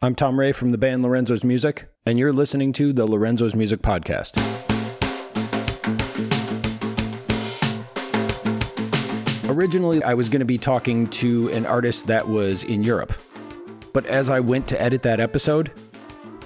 I'm Tom Ray from the band Lorenzo's Music, and you're listening to the Lorenzo's Music Podcast. Originally, I was going to be talking to an artist that was in Europe, but as I went to edit that episode,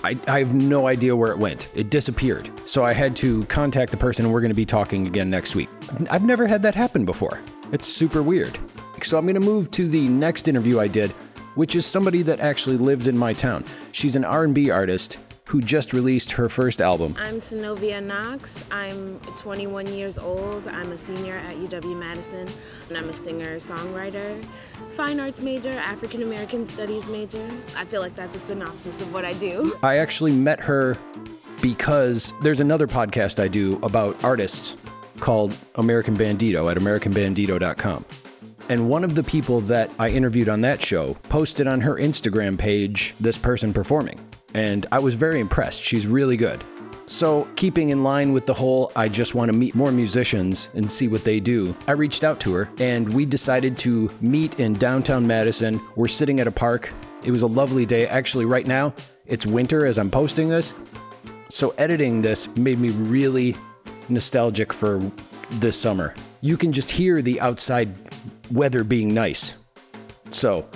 I, I have no idea where it went. It disappeared. So I had to contact the person, and we're going to be talking again next week. I've never had that happen before. It's super weird. So I'm going to move to the next interview I did, which is somebody that actually lives in my town. She's an R&B artist who just released her first album. I'm Synovia Knox. I'm 21 years old. I'm a senior at UW Madison, and I'm a singer songwriter, fine arts major, African American studies major. I feel like that's a synopsis of what I do. I actually met her because there's another podcast I do about artists called American Bandito at AmericanBandito.com. And one of the people that I interviewed on that show posted on her Instagram page this person performing. And I was very impressed. She's really good. So, keeping in line with the whole I just want to meet more musicians and see what they do, I reached out to her and we decided to meet in downtown Madison. We're sitting at a park. It was a lovely day. Actually, right now, it's winter as I'm posting this. So, editing this made me really nostalgic for this summer. You can just hear the outside weather being nice. So,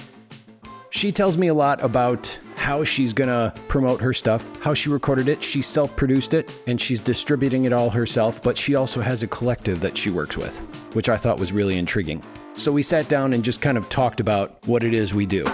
she tells me a lot about how she's gonna promote her stuff, how she recorded it. She self produced it and she's distributing it all herself, but she also has a collective that she works with, which I thought was really intriguing. So we sat down and just kind of talked about what it is we do.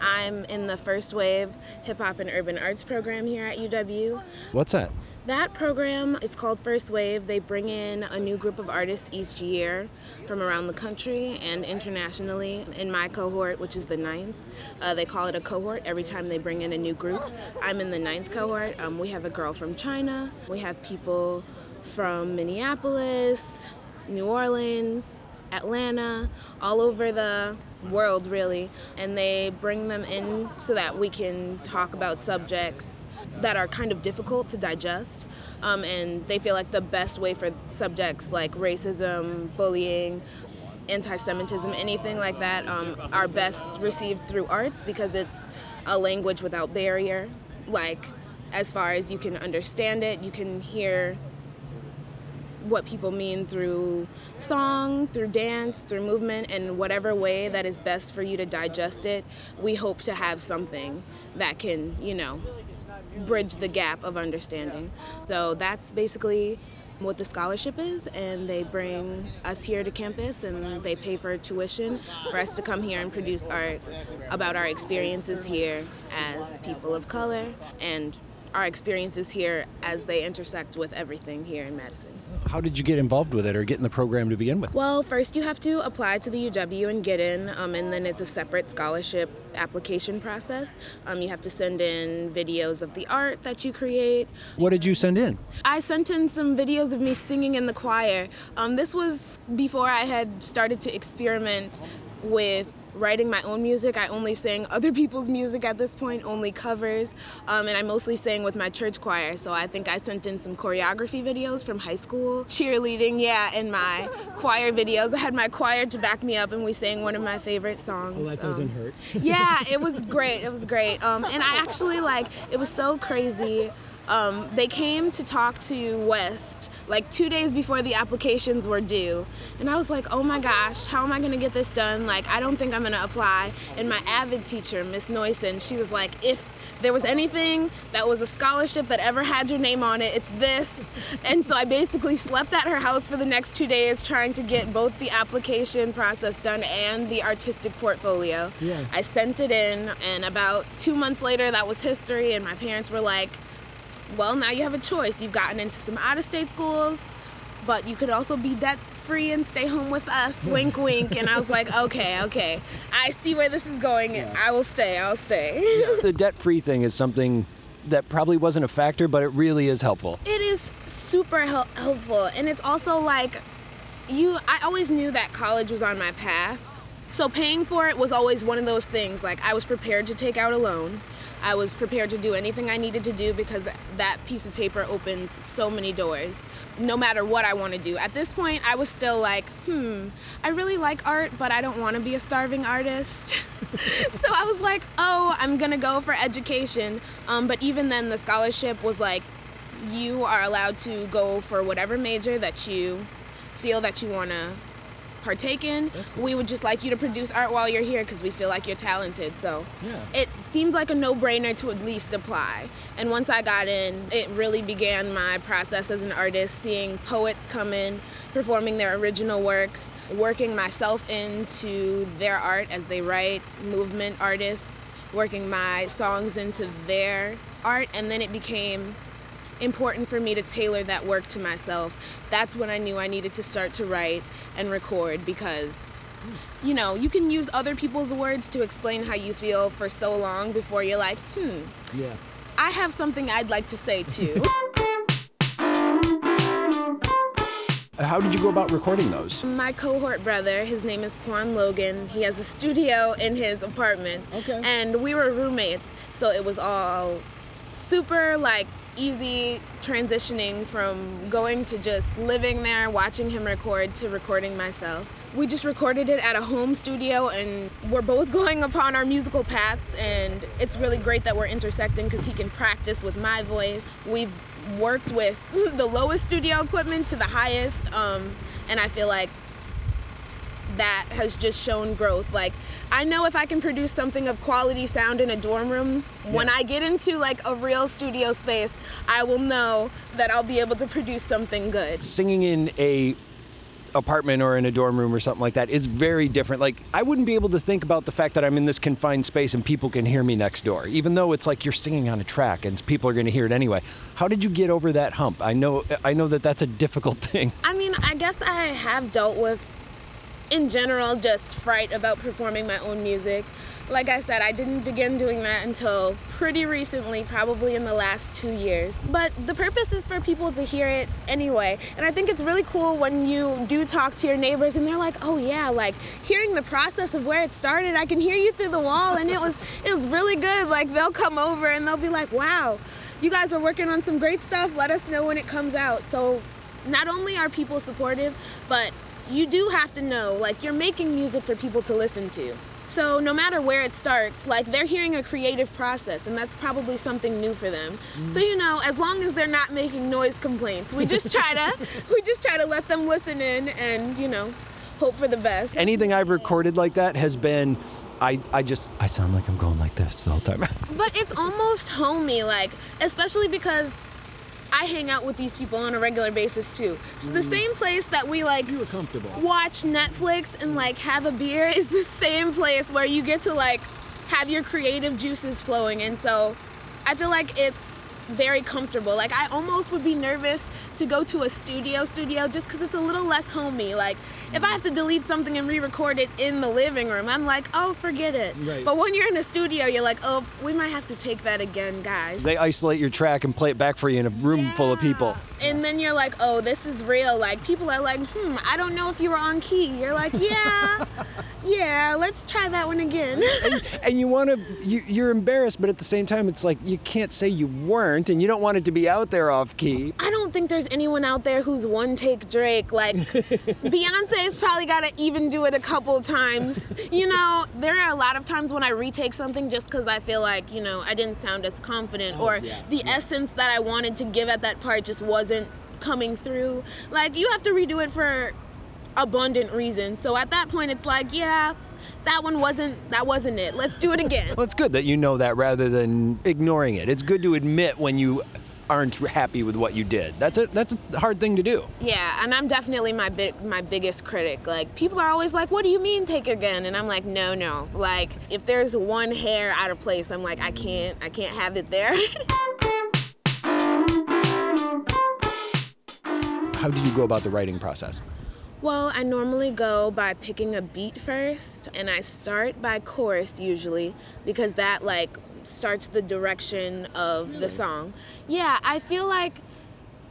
I'm in the first wave hip hop and urban arts program here at UW. What's that? That program is called First Wave. They bring in a new group of artists each year from around the country and internationally. In my cohort, which is the ninth, uh, they call it a cohort every time they bring in a new group. I'm in the ninth cohort. Um, we have a girl from China. We have people from Minneapolis, New Orleans, Atlanta, all over the world, really. And they bring them in so that we can talk about subjects that are kind of difficult to digest. Um, and they feel like the best way for subjects like racism, bullying, anti Semitism, anything like that, um, are best received through arts because it's a language without barrier. Like, as far as you can understand it, you can hear what people mean through song, through dance, through movement, and whatever way that is best for you to digest it, we hope to have something that can, you know, bridge the gap of understanding. So that's basically what the scholarship is and they bring us here to campus and they pay for tuition for us to come here and produce art about our experiences here as people of color and our experiences here as they intersect with everything here in Madison. How did you get involved with it or get in the program to begin with? Well, first you have to apply to the UW and get in, um, and then it's a separate scholarship application process. Um, you have to send in videos of the art that you create. What did you send in? I sent in some videos of me singing in the choir. Um, this was before I had started to experiment with writing my own music. I only sing other people's music at this point, only covers, um, and I mostly sang with my church choir. So I think I sent in some choreography videos from high school, cheerleading, yeah, and my choir videos. I had my choir to back me up, and we sang one of my favorite songs. Well, that doesn't um, hurt. yeah, it was great. It was great. Um, and I actually like it was so crazy. Um, they came to talk to West like two days before the applications were due. And I was like, oh my gosh, how am I gonna get this done? Like, I don't think I'm gonna apply. And my AVID teacher, Miss Noyson, she was like, if there was anything that was a scholarship that ever had your name on it, it's this. And so I basically slept at her house for the next two days trying to get both the application process done and the artistic portfolio. Yeah. I sent it in, and about two months later, that was history, and my parents were like, well, now you have a choice. You've gotten into some out of state schools, but you could also be debt free and stay home with us. wink, wink. And I was like, okay, okay. I see where this is going. Yeah. I will stay. I'll stay. the debt free thing is something that probably wasn't a factor, but it really is helpful. It is super hel- helpful. And it's also like, you, I always knew that college was on my path. So paying for it was always one of those things. Like, I was prepared to take out a loan. I was prepared to do anything I needed to do because that piece of paper opens so many doors, no matter what I want to do. At this point, I was still like, hmm, I really like art, but I don't want to be a starving artist. so I was like, oh, I'm going to go for education. Um, but even then, the scholarship was like, you are allowed to go for whatever major that you feel that you want to partake in. We would just like you to produce art while you're here because we feel like you're talented. So Yeah. it seems like a no-brainer to at least apply. And once I got in, it really began my process as an artist, seeing poets come in, performing their original works, working myself into their art as they write, movement artists, working my songs into their art, and then it became important for me to tailor that work to myself. That's when I knew I needed to start to write and record because you know, you can use other people's words to explain how you feel for so long before you're like, hmm, Yeah. I have something I'd like to say too. How did you go about recording those? My cohort brother, his name is Quan Logan. He has a studio in his apartment. Okay. And we were roommates, so it was all super like easy transitioning from going to just living there, watching him record to recording myself. We just recorded it at a home studio and we're both going upon our musical paths and it's really great that we're intersecting because he can practice with my voice. We've worked with the lowest studio equipment to the highest um, and I feel like that has just shown growth. Like, I know if I can produce something of quality sound in a dorm room, when I get into like a real studio space, I will know that I'll be able to produce something good. Singing in a apartment or in a dorm room or something like that is very different. Like I wouldn't be able to think about the fact that I'm in this confined space and people can hear me next door, even though it's like you're singing on a track and people are going to hear it anyway. How did you get over that hump? I know I know that that's a difficult thing. I mean, I guess I have dealt with, in general, just fright about performing my own music. Like I said, I didn't begin doing that until pretty recently, probably in the last two years. But the purpose is for people to hear it anyway. And I think it's really cool when you do talk to your neighbors and they're like, oh yeah, like hearing the process of where it started, I can hear you through the wall and it was it was really good. Like they'll come over and they'll be like, wow, you guys are working on some great stuff. Let us know when it comes out. So not only are people supportive, but you do have to know like you're making music for people to listen to. So no matter where it starts, like they're hearing a creative process and that's probably something new for them. Mm-hmm. So you know, as long as they're not making noise complaints, we just try to we just try to let them listen in and, you know, hope for the best. Anything I've recorded like that has been I, I just I sound like I'm going like this the whole time. But it's almost homey, like, especially because I hang out with these people on a regular basis too. So the mm. same place that we like you were comfortable. watch Netflix and like have a beer is the same place where you get to like have your creative juices flowing. And so I feel like it's very comfortable. Like I almost would be nervous to go to a studio studio just because it's a little less homey. Like if I have to delete something and re-record it in the living room, I'm like, oh, forget it. Right. But when you're in a studio, you're like, oh, we might have to take that again, guys. They isolate your track and play it back for you in a room full of people. And then you're like, oh, this is real. Like, people are like, hmm, I don't know if you were on key. You're like, yeah, yeah, let's try that one again. and you want to you, you're embarrassed but at the same time it's like you can't say you weren't and you don't want it to be out there off key I don't think there's anyone out there who's one take Drake. Like, Beyonce's probably got to even do it a couple times. You know, there are a lot of times when I retake something just because I feel like, you know, I didn't sound as confident oh, or yeah, the essence that I wanted to give at that part just wasn't coming through. Like, you have to redo it for abundant reasons. So at that point, it's like, yeah. That one wasn't that wasn't it. Let's do it again. well it's good that you know that rather than ignoring it it's good to admit when you aren't happy with what you did that's a that's a hard thing to do Yeah, and I'm definitely my big my biggest critic. Like people are always like, "What do you mean take again?" And I'm like, "No, no. Like if there's one hair out of place, I'm like, I can't I can't have it there." how do you go about the writing process well, I normally go by picking a beat first, and I start by chorus usually because that like starts the direction of the hmm. song. Yeah, I feel like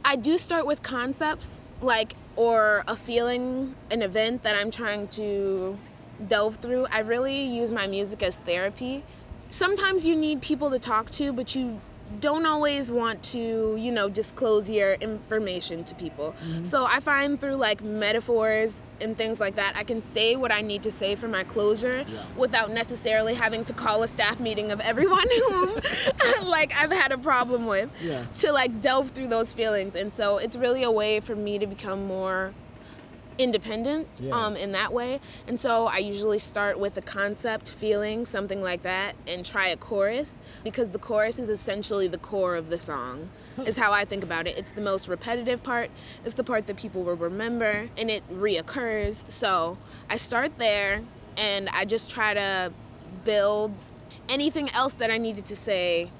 I do start with concepts, like, or a feeling, an event that I'm trying to delve through. I really use my music as therapy. sometimes you need people to talk to, but you don't always want to, you know, disclose your information to people. Mm-hmm. So I find through like metaphors and things like that, I can say what I need to say for my closure without necessarily having to call a staff meeting of everyone whom like I've had a problem with Yeah. to like delve through those feelings. And so it's really a way for me to become more independent Yeah. um, in that way. And so I usually start with a concept, feeling, something like that, and try a chorus because the chorus is essentially the core of the song. Is how I think about it. It's the most repetitive part. It's the part that people will remember, and it reoccurs. So I start there, and I just try to build anything else that I needed to say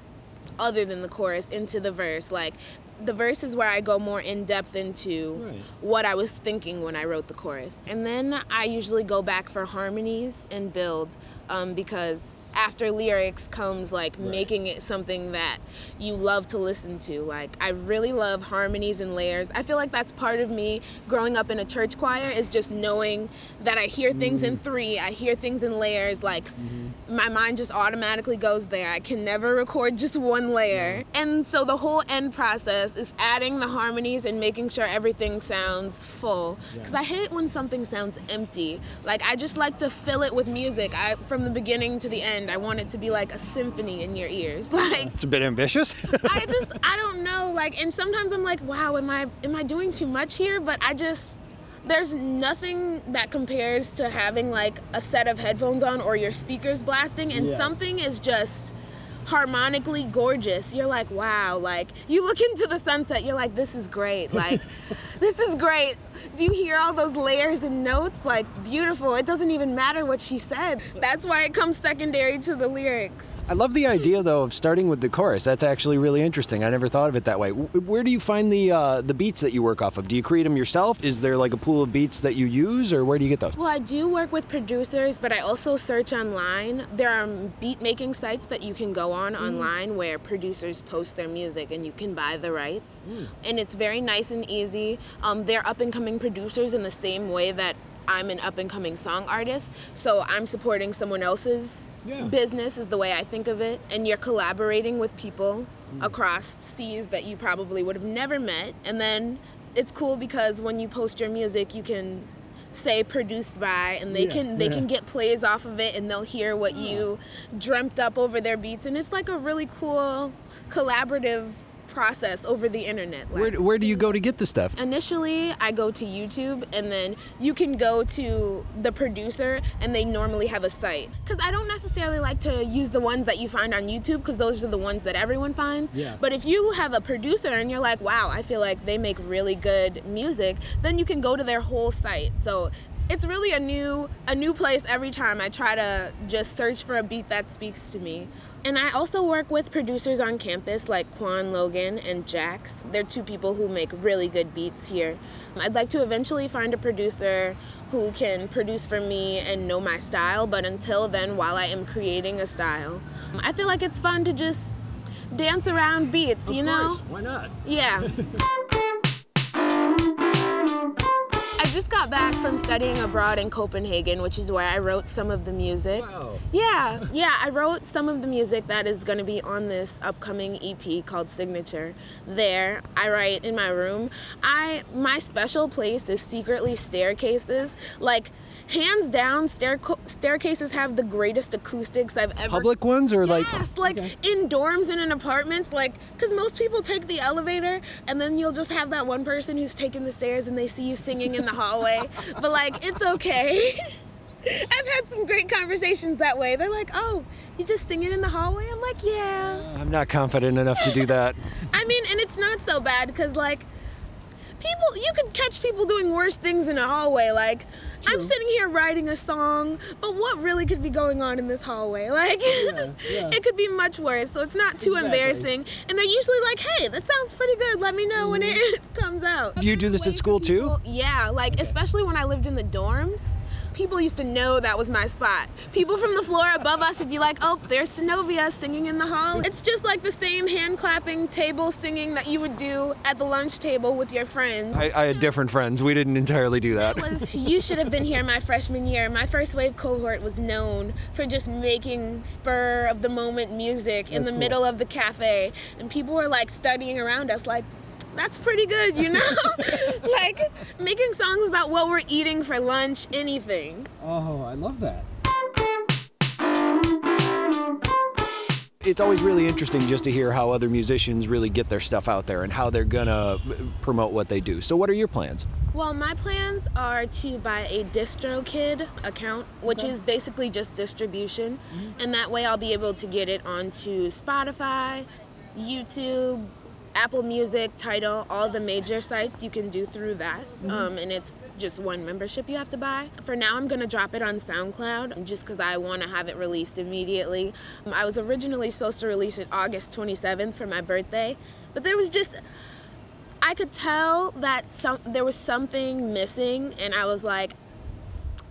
other than the chorus into the verse. Like the verse is where I go more in depth into Right. what I was thinking when I wrote the chorus. And then I usually go back for harmonies and build um, because after lyrics comes like making it something that you love to listen to. Like I really love harmonies and layers. I feel like that's part of me growing up in a church choir is just knowing that I hear things in three, I hear things in layers like my mind just automatically goes there. I can never record just one layer. Mm. And so the whole end process is adding the harmonies and making sure everything sounds full. Because I hate when something sounds empty. Like I just like to fill it with music. I from the beginning to the end. I want it to be like a symphony in your ears. Like It's a bit ambitious. I just I don't know. Like and sometimes I'm like, wow, am I am I doing too much here? But I just there's nothing that compares to having like a set of headphones on or your speakers blasting and Yes. something is just harmonically gorgeous. You're like, wow, like you look into the sunset, you're like, this is great. Like this is great. Do you hear all those layers and notes? Like beautiful. It doesn't even matter what she said. That's why it comes secondary to the lyrics. I love the idea though of starting with the chorus. That's actually really interesting. I never thought of it that way. Where do you find the uh, the beats that you work off of? Do you create them yourself? Is there like a pool of beats that you use, or where do you get those? Well, I do work with producers, but I also search online. There are beat making sites that you can go on online where producers post their music and you can buy the rights. And it's very nice and easy. Um, they're up and coming producers in the same way that I'm an up and coming song artist. So I'm supporting someone else's Yeah. business, is the way I think of it. And you're collaborating with people mm. across seas that you probably would have never met. And then it's cool because when you post your music, you can say produced by and they Yeah, can they yeah. can get plays off of it and they'll hear what ah. you dreamt up over their beats and it's like a really cool collaborative process over the internet like, Where, where do you go to get the stuff? Initially, I go to YouTube, and then you can go to the producer, and they normally have a site. Because I don't necessarily like to use the ones that you find on YouTube, because those are the ones that everyone finds. Yeah. But if you have a producer and you're like, wow, I feel like they make really good music, then you can go to their whole site. So it's really a new a new place every time I try to just search for a beat that speaks to me. And I also work with producers on campus like Quan Logan and Jax. They're two people who make really good beats here. I'd like to eventually find a producer who can produce for me and know my style, but until then, while I am creating a style, I feel like it's fun to just dance around beats, you know? Why not? Yeah. just got back from studying abroad in Copenhagen, which is where I wrote some of the music. Wow. Yeah, yeah, I wrote some of the music that is going to be on this upcoming EP called Signature. There, I write in my room. I my special place is secretly staircases. Like hands down, stair staircases have the greatest acoustics I've ever Public ones or like? Yes, like in dorms and in apartments, like, because most people take the elevator and then you'll just have that one person who's taking the stairs and they see you singing in the hallway. but, like, it's okay. I've had some great conversations that way. They're like, oh, you just sing it in the hallway? I'm like, yeah. Uh, I'm not confident enough to do that. I mean, and it's not so bad because, like, people, you could catch people doing worse things in a hallway. Like, I'm sitting here writing a song, but what really could be going on in this hallway? Like, yeah. it could be much worse. So it's not too Exactly. embarrassing. And they're usually like, hey, that sounds pretty good. Let me know when mm-hmm. it comes out. Do you do this at school, for too? Yeah, like, especially when I lived in the dorms. People used to know that was my spot. People from the floor above us would be like, oh, there's Synovia singing in the hall. It's just like the same hand clapping table singing that you would do at the lunch table with your friends. I, I had different friends. We didn't entirely do that. It was you should have been here my freshman year. My first wave cohort was known for just making spur of the moment music in the middle of the cafe, and people were like studying around us, like. That's pretty good, you know? like making songs about what we're eating for lunch, anything. Oh, I love that. It's always really interesting just to hear how other musicians really get their stuff out there and how they're gonna uh, promote what they do. So, what are your plans? Well, my plans are to buy a DistroKid account, which is basically just distribution. Mm-hmm. And that way I'll be able to get it onto Spotify, YouTube, Apple Music, Tidal, all the major sites you can do through that. Um, and it's just one membership you have to buy. For now, I'm going to drop it on SoundCloud just because I want to have it released immediately. Um, I was originally supposed to release it August 27th for my birthday, but there was just. I could tell that some there was something missing, and I was like,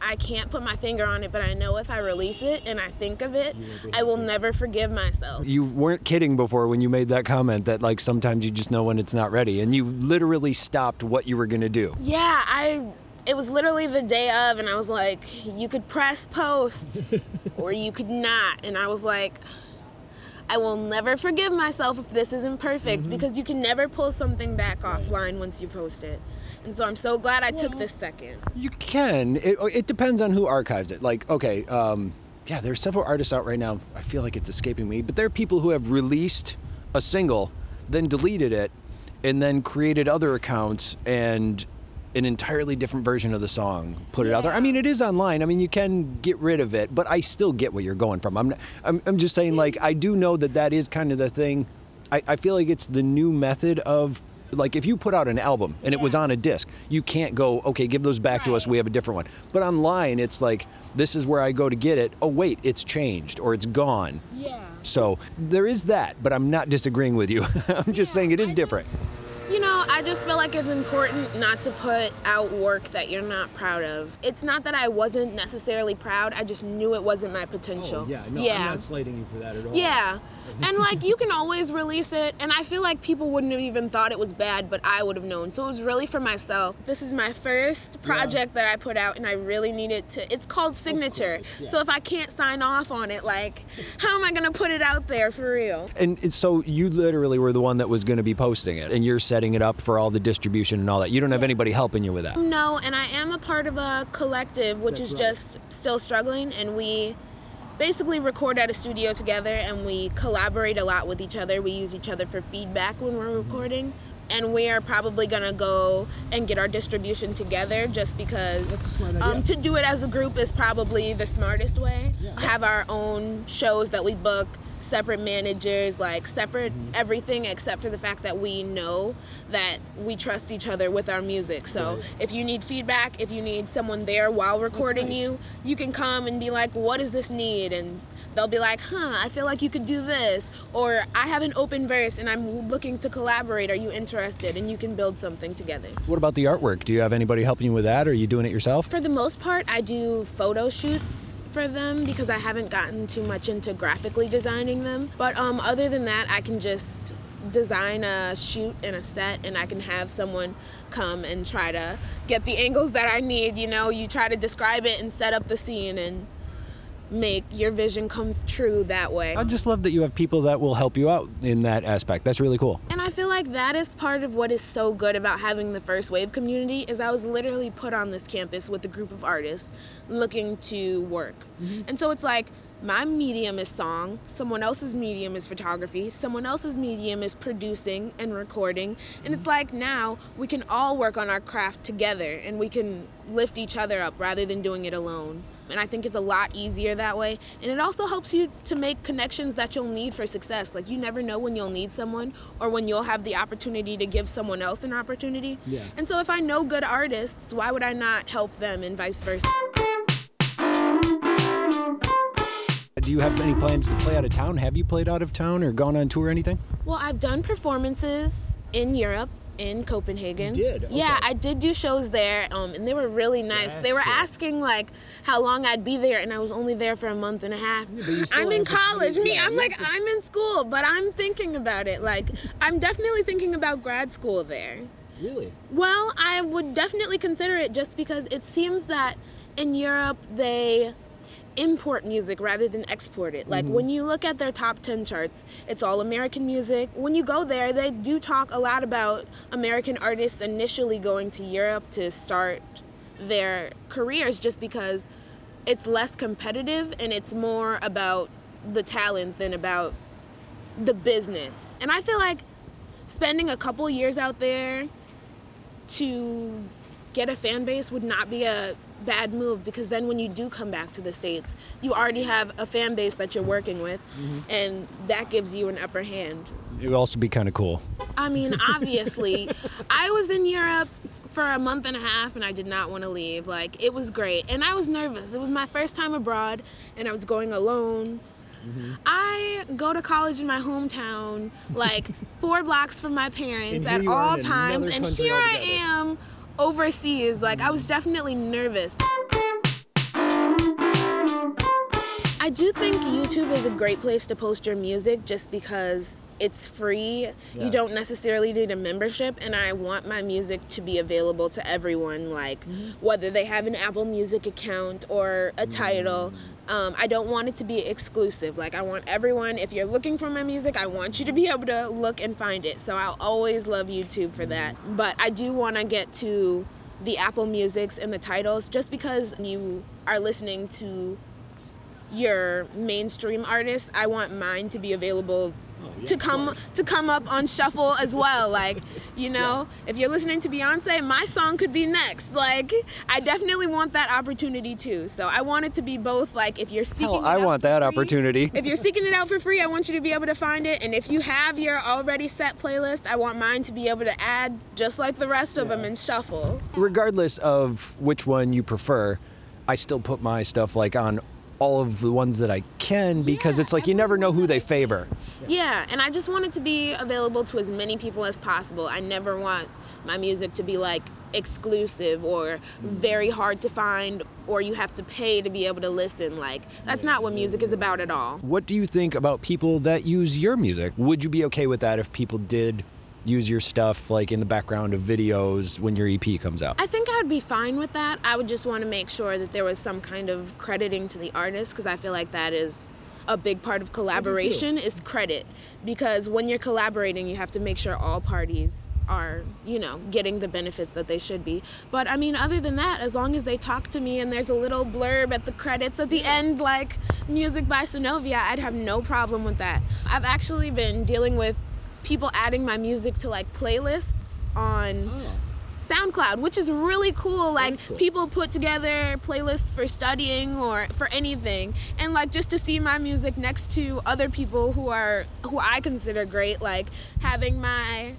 I can't put my finger on it, but I know if I release it and I think of it, I will never forgive myself. You weren't kidding before when you made that comment that, like, sometimes you just know when it's not ready, and you literally stopped what you were gonna do. Yeah, I. It was literally the day of, and I was like, you could press post, or you could not, and I was like. I will never forgive myself if this isn't perfect mm-hmm. because you can never pull something back offline once you post it. And so I'm so glad I took this second. You can. It, it depends on who archives it. Like, okay, um, yeah, there's several artists out right now. I feel like it's escaping me, but there are people who have released a single, then deleted it, and then created other accounts and an entirely different version of the song, put it out there. I mean, it is online. I mean, you can get rid of it, but I still get where you're going from. I'm, I'm, I'm just saying, like, I do know that that is kind of the thing. I, I feel like it's the new method of like if you put out an album and it was on a disc, you can't go, okay, give those back to us. We have a different one. But online, it's like this is where I go to get it. Oh wait, it's changed or it's gone. Yeah. So there is that, but I'm not disagreeing with you. I'm just saying it is different. You know, I just feel like it's important not to put out work that you're not proud of. It's not that I wasn't necessarily proud, I just knew it wasn't my potential. Oh, yeah. No, yeah. I'm not slating you for that at all. Yeah. And like you can always release it and I feel like people wouldn't have even thought it was bad, but I would have known. So it was really for myself. This is my first project that I put out and I really needed to it's called Signature. So if I can't sign off on it, like how am I gonna put it out there for real? And it's- so you literally were the one that was going to be posting it, and you're setting it up for all the distribution and all that. You don't have anybody helping you with that. No, and I am a part of a collective which is just still struggling and we basically record at a studio together and we collaborate a lot with each other. We use each other for feedback when we're recording. And we are probably gonna go and get our distribution together just because um, to do it as a group is probably the smartest way. Have our own shows that we book, separate managers, like separate mm-hmm. everything except for the fact that we know that we trust each other with our music. So if you need feedback, if you need someone there while recording you, you can come and be like, what does this need? And they'll be like, huh, I feel like you could do this. Or I have an open verse and I'm looking to collaborate. Are you interested? And you can build something together. What about the artwork? Do you have anybody helping you with that, or are you doing it yourself? For the most part, I do photo shoots for them because I haven't gotten too much into graphically designing them. But um, other than that, I can just design a shoot and a set, and I can have someone come and try to get the angles that I need. You know, you try to describe it and set up the scene and make your vision come true that way. I just love that you have people that will help you out in that aspect. That's really cool. And I feel like that is part of what is so good about having the first wave community is I was literally put on this campus with a group of artists looking to work. Mm-hmm. And so it's like my medium is song, someone else's medium is photography, someone else's medium is producing and recording. And it's like now we can all work on our craft together and we can lift each other up rather than doing it alone. And I think it's a lot easier that way. And it also helps you to make connections that you'll need for success. Like you never know when you'll need someone or when you'll have the opportunity to give someone else an opportunity. Yeah. And so if I know good artists, why would I not help them and vice versa? Do you have any plans to play out of town? Have you played out of town or gone on tour or anything? Well, I've done performances in Europe in Copenhagen. You did? Yeah, I did do shows there, um, and they were really nice. they were cool. asking like how long I'd be there, and I was only there for a month and a half. still I'm in college. Me, yeah, I'm like to- I'm in school, but I'm thinking about it. Like I'm definitely thinking about grad school there. Really? Well, I would definitely consider it just because it seems that in Europe they import music rather than export it. Like when mm-hmm. you look at their top 10 charts, it's all American music. When you go there, they do talk a lot about American artists initially going to Europe to start their careers just because it's less competitive and it's more about the talent than about the business. And I feel like spending a couple years out there to get a fan base would not be a bad move because then when you do come back to the states you already have a fan base that you're working with and that gives you an upper hand. It would also be kind of cool. i mean obviously. I was in europe for a month and a half and i did not want to leave. Like it was great. And i was nervous. It was my first time abroad and i was going alone. I go to college in my hometown, like four blocks from my parents at all times, and here I am overseas. Like I was definitely nervous. I do think YouTube is a great place to post your music just because it's free. Yeah. You don't necessarily need a membership, and I want my music to be available to everyone, like mm-hmm. whether they have an Apple Music account or a Tidal. Mm. Um, I don't want it to be exclusive. Like, I want everyone, if you're looking for my music, I want you to be able to look and find it. So I'll always love YouTube for that. Mm. But I do want to get to the Apple Musics and the Tidals just because you are listening to your mainstream artists, I want mine to be available oh, to come to come up on shuffle as well. Like, you know, if you're listening to Beyonce, my song could be next. Like, I definitely want that opportunity too. So I want it to be both. Like, if you're seeking, Hell, it I out want for that free- opportunity. If you're seeking it out for free, I want you to be able to find it. And if you have your already set playlist, I want mine to be able to add just like the rest of them and shuffle. Regardless of which one you prefer, I still put my stuff like on all of the ones that I can because Yeah, it's like you never know who they favor. Yeah, and I just want it to be available to as many people as possible. I never want my music to be like exclusive or very hard to find or you have to pay to be able to listen. Like, that's not what music is about at all. What do you think about people that use your music? Would you be okay with that if people did use your stuff like in the background of videos when your EP comes out? I think I would be fine with that. I would just want to make sure that there was some kind of crediting to the artist because I feel like that is a big part of collaboration is credit because when you're collaborating you have to make sure all parties are, you know, getting the benefits that they should be. But I mean other than that, as long as they talk to me and there's a little blurb at the credits at the end like music by Synovia, I'd have no problem with that. I've actually been dealing with people adding my music to like playlists on oh. SoundCloud, which is really cool. Like cool. people put together playlists for studying or for anything, and like just to see my music next to other people who are who I consider great, like having my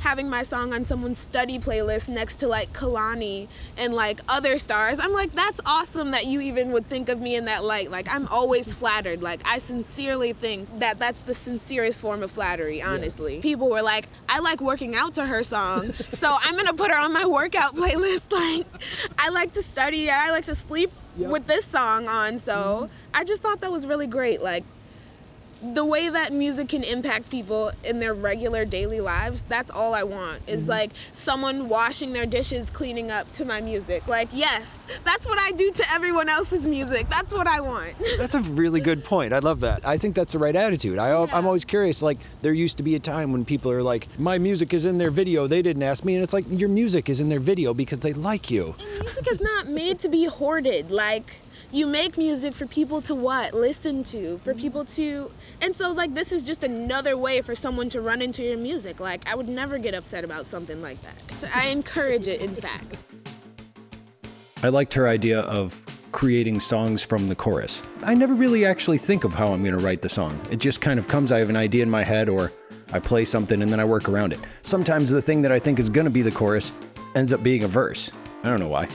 having my song on someone's study playlist next to like Kehlani and like other stars. I'm like, that's awesome that you even would think of me in that light. Like I'm always flattered. Like I sincerely think that that's the sincerest form of flattery, honestly. People were like, I like working out to her song, so I'm gonna put her on my workout playlist. Like I like to study, I like to sleep with this song on. So mm-hmm. I just thought that was really great. Like the way that music can impact people in their regular daily lives that's all i want is mm-hmm. like someone washing their dishes cleaning up to my music like yes that's what i do to everyone else's music that's what i want That's a really good point. I love that. I think that's the right attitude. I, I'm always curious. Like, there used to be a time when people are like, my music is in their video. They didn't ask me. And it's like, your music is in their video because they like you. music is not made to be hoarded like you make music for people to what listen to for people to and so like this is just another way for someone to run into your music like i would never get upset about something like that so i encourage it in fact I liked her idea of creating songs from the chorus. I never really actually think of how I'm going to write the song. It just kind of comes, I have an idea in my head, or I play something and then I work around it. Sometimes the thing that I think is going to be the chorus ends up being a verse. I don't know why.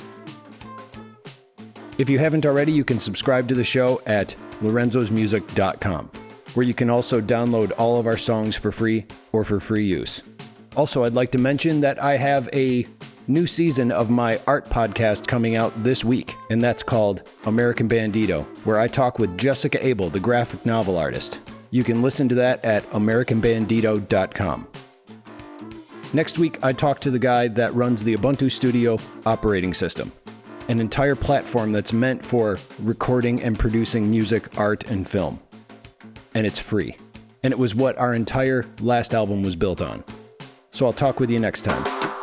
If you haven't already, you can subscribe to the show at lorenzosmusic.com, where you can also download all of our songs for free or for free use. Also, I'd like to mention that I have a new season of my art podcast coming out this week, and that's called American Bandito, where I talk with Jessica Abel, the graphic novel artist. You can listen to that at AmericanBandito.com. Next week, I talk to the guy that runs the Ubuntu Studio operating system, an entire platform that's meant for recording and producing music, art, and film. And it's free. And it was what our entire last album was built on. So I'll talk with you next time.